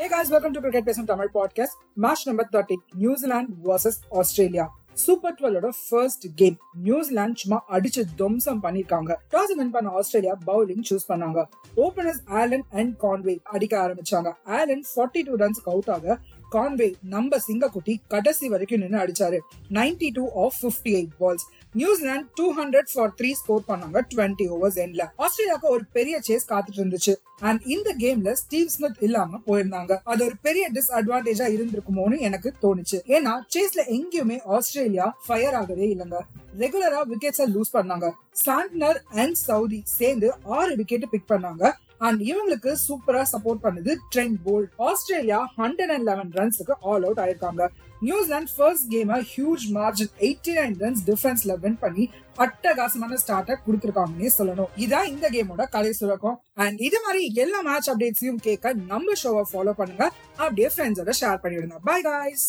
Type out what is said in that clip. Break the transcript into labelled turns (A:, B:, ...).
A: Hey guys, welcome to Cricket Pesum Tamil podcast. Match number 30, New Zealand versus Australia super டுவெலோட first game New Zealand சும்மா அடிச்சு துவம்சம் பண்ணிருக்காங்க. Toss win பண்ண Australia bowling choose பண்ணாங்க. Openers Allen and Conway அடிக்க ஆரம்பிச்சாங்க. Allen forty two ரன்ஸ்க்கு out ஆக கான்வே நம்ம சிங்கக்குட்டி கடைசி வரைக்கும் நின்று அடிச்சாரு. Ninety two off fifty eight balls New Zealand two hundred for three score பண்ணாங்க டுவெண்ட்டி ஓவர்ஸ் எண்ட்ல ஆஸ்திரேலியாவுக்கு ஒரு பெரிய சேஸ் காத்துட்டு இருந்துச்சு. அண்ட் இந்த கேம்ல ஸ்டீவ் ஸ்மித் இல்லாம போயிருந்தாங்க. அது ஒரு பெரிய டிஸ்அட்வான்டேஜா இருந்திருக்குமோன்னு எனக்கு தோணுச்சு. ஏன்னா சேஸ்ல எங்கேயுமே ஆஸ்திரேலியா ஃபயர் ஆகவே இல்லைங்க. ரெகுலரா விக்கெட்ஸை லூஸ் பண்ணாங்க. சாண்ட்னர் அண்ட் சவுதி சேர்ந்து ஆறு விக்கெட் பிக் பண்ணாங்க. அண்ட் இவங்களுக்கு சூப்பரா சப்போர்ட் பண்ணது Trent Boult Australia hundred and eleven ரன்ஸுக்கு all out ஆயிருக்காங்க. New Zealand first game huge margin eighty nine runs டிஃபரன்ஸ்ல win பண்ணி அட்டகாசமான ஸ்டார்ட்டை கொடுத்துருக்காங்கன்னே சொல்லணும். இதான் இந்த கேமோட கலை சுரக்கம் அண்ட் இது மாதிரி எல்லா மேட்ச் அப்டேட்ஸையும் கேட்க நம்ம ஷோவை ஃபாலோ பண்ணுங்க. அப்படியே ஃப்ரெண்ட்ஸோட ஷேர் பண்ணிவிடுங்க. By guys